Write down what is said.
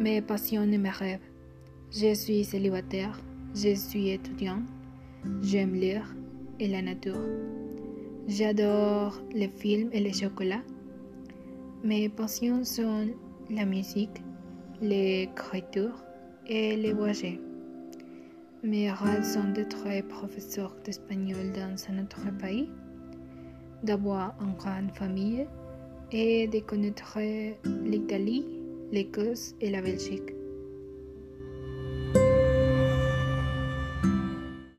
mes passions et mes rêves. Je suis célibataire, je suis étudiant, j'aime lire et la nature. J'adore les films et les chocolats. Mes passions sont la musique, l'écriture et les voyages. Mes rêves sont d'être professeur d'espagnol dans un autre pays, d'avoir une grande famille et de connaître l'Italie, l'Écosse et la Belgique.